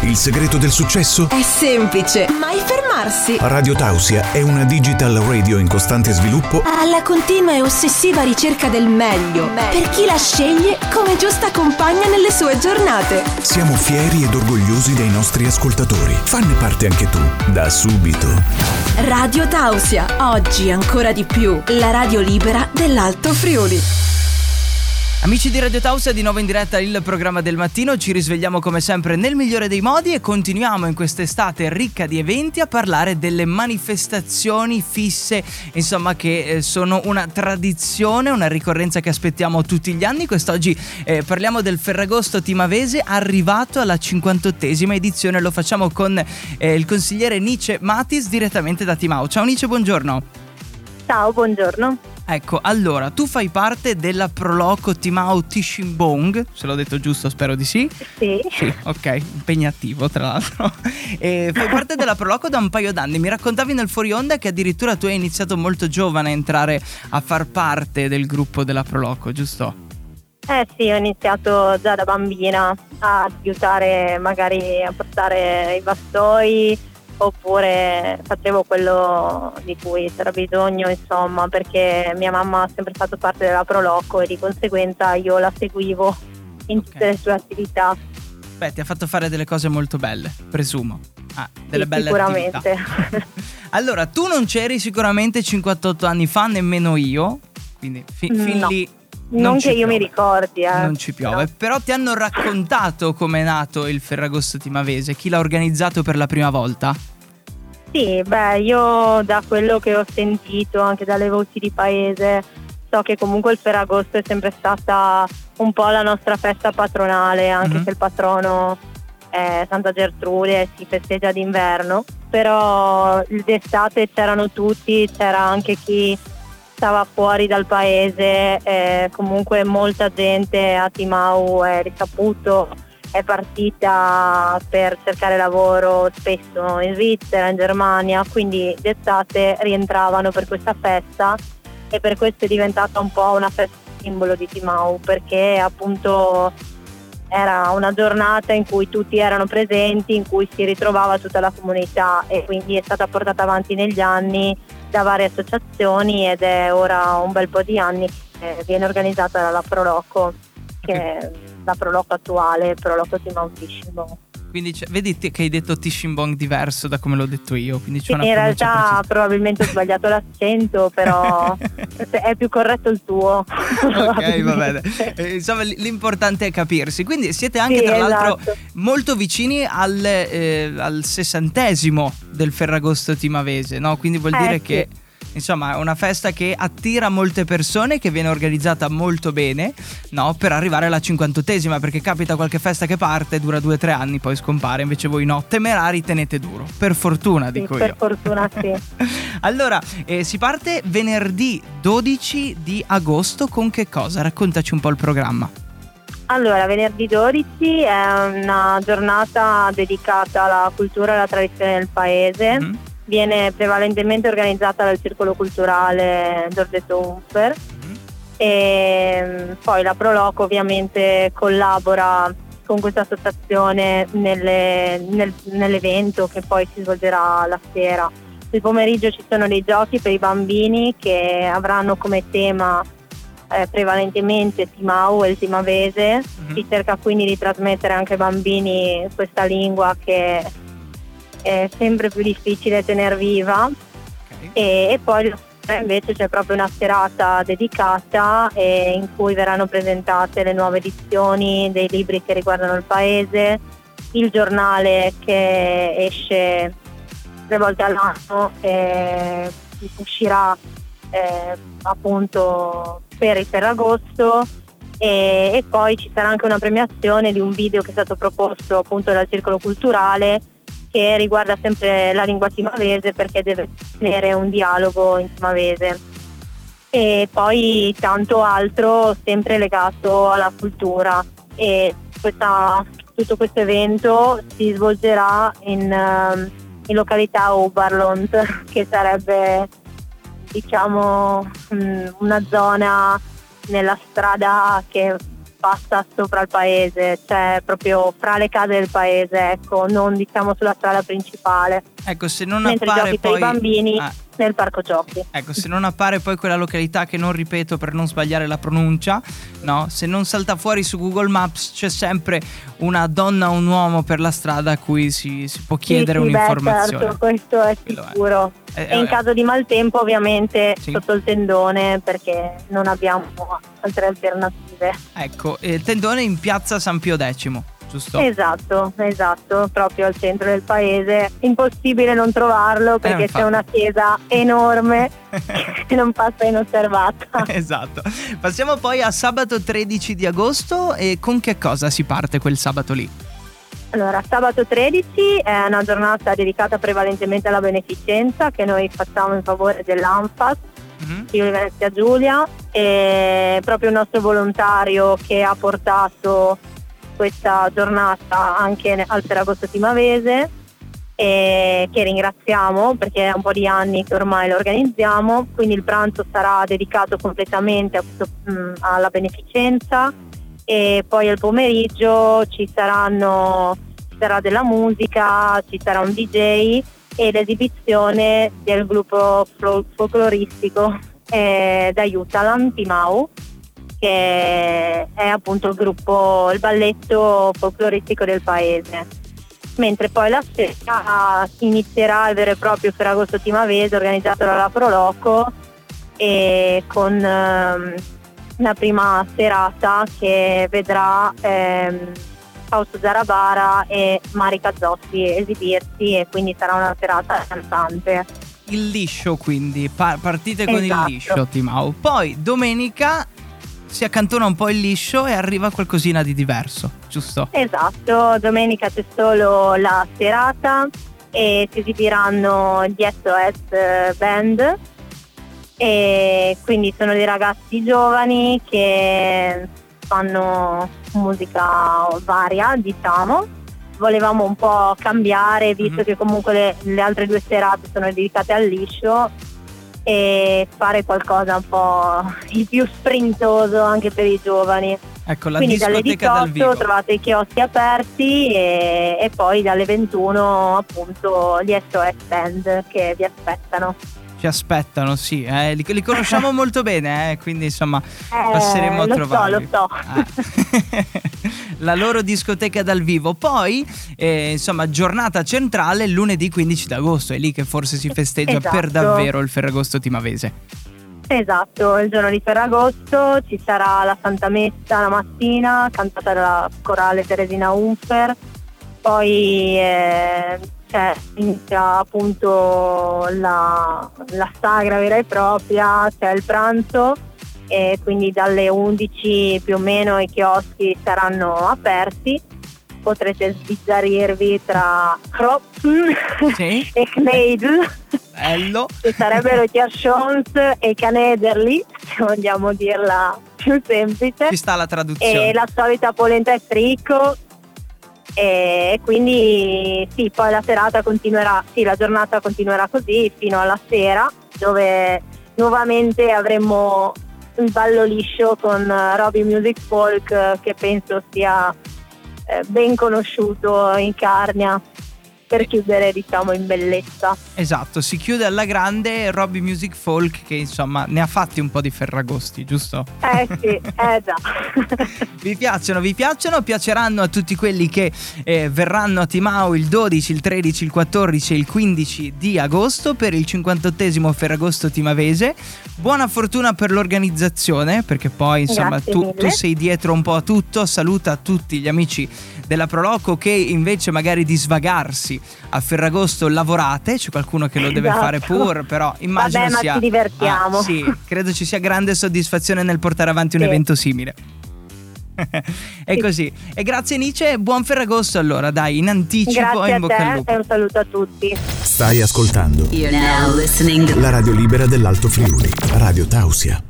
Il segreto del successo? È semplice, mai fermarsi. Radio Tausia è una digital radio in costante sviluppo Alla continua e ossessiva ricerca del meglio. Per chi la sceglie come giusta compagna nelle sue giornate. Siamo fieri ed orgogliosi dei nostri ascoltatori. Fanne parte anche tu, da subito. Radio Tausia, oggi ancora di più. La radio libera dell'Alto Friuli. Amici di Radio Tausia, di nuovo in diretta il programma del mattino, ci risvegliamo come sempre nel migliore dei modi e continuiamo in quest'estate ricca di eventi a parlare delle manifestazioni fisse, insomma che eh, sono una tradizione, una ricorrenza che aspettiamo tutti gli anni. Quest'oggi eh, parliamo del Ferragosto Timavese arrivato alla 58esima edizione, lo facciamo con eh, il consigliere Nice Matis direttamente da Timau. Ciao Nice, buongiorno. Ciao, buongiorno. Ecco, allora, tu fai parte della Proloco Timau Tishimbong, se l'ho detto giusto spero di sì. Sì. Sì, ok, impegnativo tra l'altro. E fai parte della Proloco da un paio d'anni. Mi raccontavi nel fuori onda che addirittura tu hai iniziato molto giovane a entrare a far parte del gruppo della Proloco, giusto? Eh sì, ho iniziato già da bambina a aiutare magari a portare i bastoi oppure facevo quello di cui c'era bisogno, insomma, perché mia mamma ha sempre fatto parte della Proloco e di conseguenza io la seguivo in tutte le sue attività. Beh, ti ha fatto fare delle cose molto belle, presumo. Ah, delle Sì, belle sicuramente. Allora, tu non c'eri sicuramente 58 anni fa, nemmeno io. Quindi fi- fin No. lì. Non ci che io mi ricordi, eh. Non ci piove, No. però ti hanno raccontato com'è nato il Ferragosto Timavese, chi l'ha organizzato per la prima volta? Sì, beh, io da quello che ho sentito anche dalle voci di paese, so che comunque il Ferragosto è sempre stata un po' la nostra festa patronale, anche Mhm. se il patrono è Santa Gertrude e si festeggia d'inverno, però d'estate c'erano tutti, c'era anche chi stava fuori dal paese, eh, comunque molta gente a Timau è risaputo è partita per cercare lavoro spesso in Svizzera, in Germania, quindi d'estate rientravano per questa festa e per questo è diventata un po' una festa simbolo di Timau perché appunto era una giornata in cui tutti erano presenti, in cui si ritrovava tutta la comunità e quindi è stata portata avanti negli anni da varie associazioni ed è ora un bel po' di anni che viene organizzata dalla Proloco, che è la Proloco attuale, Proloco Timau Fishing. Quindi vedi che hai detto Tishimbong diverso da come l'ho detto io, quindi c'è una in realtà precisa. probabilmente ho sbagliato l'accento, però è più corretto il tuo. ok, va bene. Eh, insomma, l'importante è capirsi. Quindi siete anche, Sì, tra l'altro, esatto. molto vicini al, eh, al sessantesimo del Ferragosto Timavese, no? Quindi vuol Eh, dire sì. che. Insomma, è una festa che attira molte persone, che viene organizzata molto bene, no? Per arrivare alla 58esima, perché capita qualche festa che parte, dura due o tre anni, poi scompare, invece voi no. Temerari tenete duro. Per fortuna, Sì, dico per io. fortuna sì. Allora, eh, si parte venerdì 12 di agosto con che cosa? Raccontaci un po' il programma. Allora, venerdì 12 è una giornata dedicata alla cultura e alla tradizione del paese. Mhm. Viene prevalentemente organizzata dal Circolo Culturale Giorgetto Unfer e mm, poi la Proloco ovviamente collabora con questa associazione nelle- nel- nell'evento che poi si svolgerà la sera. Il pomeriggio ci sono dei giochi per i bambini che avranno come tema eh, prevalentemente Timau e il Timavese. Mhm. Si cerca quindi di trasmettere anche ai bambini questa lingua che è sempre più difficile tenere viva Ok. e, e poi invece c'è proprio una serata dedicata eh, in cui verranno presentate le nuove edizioni dei libri che riguardano il paese, il giornale che esce tre volte all'anno e uscirà eh, appunto per il Ferragosto e, e poi ci sarà anche una premiazione di un video che è stato proposto appunto dal Circolo Culturale che riguarda sempre la lingua timavese perché deve tenere un dialogo in timavese. E poi tanto altro sempre legato alla cultura. E questa- tutto questo evento si svolgerà in, ehm, in località Oberlund che sarebbe diciamo mm, una zona nella strada che passa sopra il paese, cioè proprio fra le case del paese, ecco, non diciamo sulla strada principale. Ecco, se non Mentre appare poi... per i bambini Ah, nel parco giochi. Ecco, se non appare poi quella località che non ripeto per non sbagliare la pronuncia, no? Se non salta fuori su Google Maps c'è sempre una donna o un uomo per la strada a cui si, si può chiedere sì, sì, un'informazione. Beh, certo, questo è sicuro. Eh, E in eh, caso di maltempo ovviamente Sì. sotto il tendone perché non abbiamo altre alternative. Ecco, il tendone in piazza San Pio X, giusto? Esatto, esatto, proprio al centro del paese. Impossibile non trovarlo perché infatti. c'è una chiesa enorme che non passa inosservata. esatto. Passiamo poi a sabato 13 di agosto e con che cosa si parte quel sabato lì? Allora, sabato 13 è una giornata dedicata prevalentemente alla beneficenza che noi facciamo in favore dell'ANFAS Mhm. di Venezia Giulia e proprio il nostro volontario che ha portato questa giornata anche al Ferragosto Timavese e che ringraziamo perché è un po' di anni che ormai lo organizziamo, quindi il pranzo sarà dedicato completamente questo- mh, alla beneficenza e poi al pomeriggio ci saranno ci sarà della musica, ci sarà un DJ e l'esibizione del gruppo fol- folcloristico eh, da Jutalan Timau che è appunto il gruppo, il balletto folcloristico del paese. Mentre poi la sera inizierà il vero e proprio Ferragosto Timavese organizzato dalla Proloco e con ehm, la prima serata che vedrà ehm, Fausto Zarabara e Marica Zossi esibirsi e quindi sarà una serata cantante. Il liscio quindi, pa- partite con il Esatto. liscio Timau. Poi domenica si accantona un po' il liscio e arriva qualcosina di diverso, giusto? Esatto, domenica c'è solo la serata e si esibiranno gli SOS Band e quindi sono dei ragazzi giovani che fanno musica varia, diciamo. Volevamo un po' cambiare visto Mhm. che comunque le, le altre due serate sono dedicate al liscio e fare qualcosa un po' di più sprintoso anche per i giovani. Ecco, la Quindi dalle discoteca dal 18 vivo. trovate i chioschi aperti e, e poi dalle 21 appunto gli SOS Band che vi aspettano. Ci aspettano, sì, eh, li, li conosciamo molto bene, eh, quindi insomma Eh, passeremo a lo trovarli. so, lo so. Ah. La loro discoteca dal vivo. Poi, eh, insomma, giornata centrale lunedì 15 d'agosto. È lì che forse si festeggia per Esatto. davvero il Ferragosto Timavese. Esatto, il giorno di Ferragosto ci sarà la Santa Messa la mattina, cantata dalla corale Teresina Unfer, poi eh, c'è- inizia appunto la, la sagra vera e propria, c'è il pranzo e quindi dalle 11 più o meno i chioschi saranno aperti, potrete sbizzarrirvi tra Kropfen Sì. e Kneidl Bello. che sarebbero i Tiashons e Canederli, se vogliamo dirla più semplice, Ci sta la traduzione. e la solita polenta e frico. E quindi sì, poi la serata continuerà, sì, la giornata continuerà così fino alla sera, dove nuovamente avremo il ballo liscio con eh, Robbie Music Folk, eh, che penso sia eh, ben conosciuto in Carnia, per chiudere diciamo in bellezza. Esatto, si chiude alla grande Robbie Music Folk che insomma ne ha fatti un po' di Ferragosti, giusto? Eh sì, eh già. Vi piacciono, vi piacciono, piaceranno a tutti quelli che eh, verranno a Timau il 12, il 13, il 14 e il 15 di agosto per il 58esimo Ferragosto Timavese. Buona fortuna per l'organizzazione, perché poi insomma tu, tu sei dietro un po' a tutto. Saluta tutti gli amici della Proloco che invece magari di svagarsi a Ferragosto lavorate, c'è qualcuno che lo deve Esatto. fare pur, però immagino Vabbè, ma sia ci divertiamo. Ah, sì, credo ci sia grande soddisfazione nel portare avanti un Sì. evento simile. È Sì. così. E grazie Nice, buon Ferragosto allora, dai, in anticipo Grazie in a bocca al te lupo. e un saluto a tutti. Stai ascoltando You're now listening to la radio libera dell'Alto Friuli, Radio Tausia.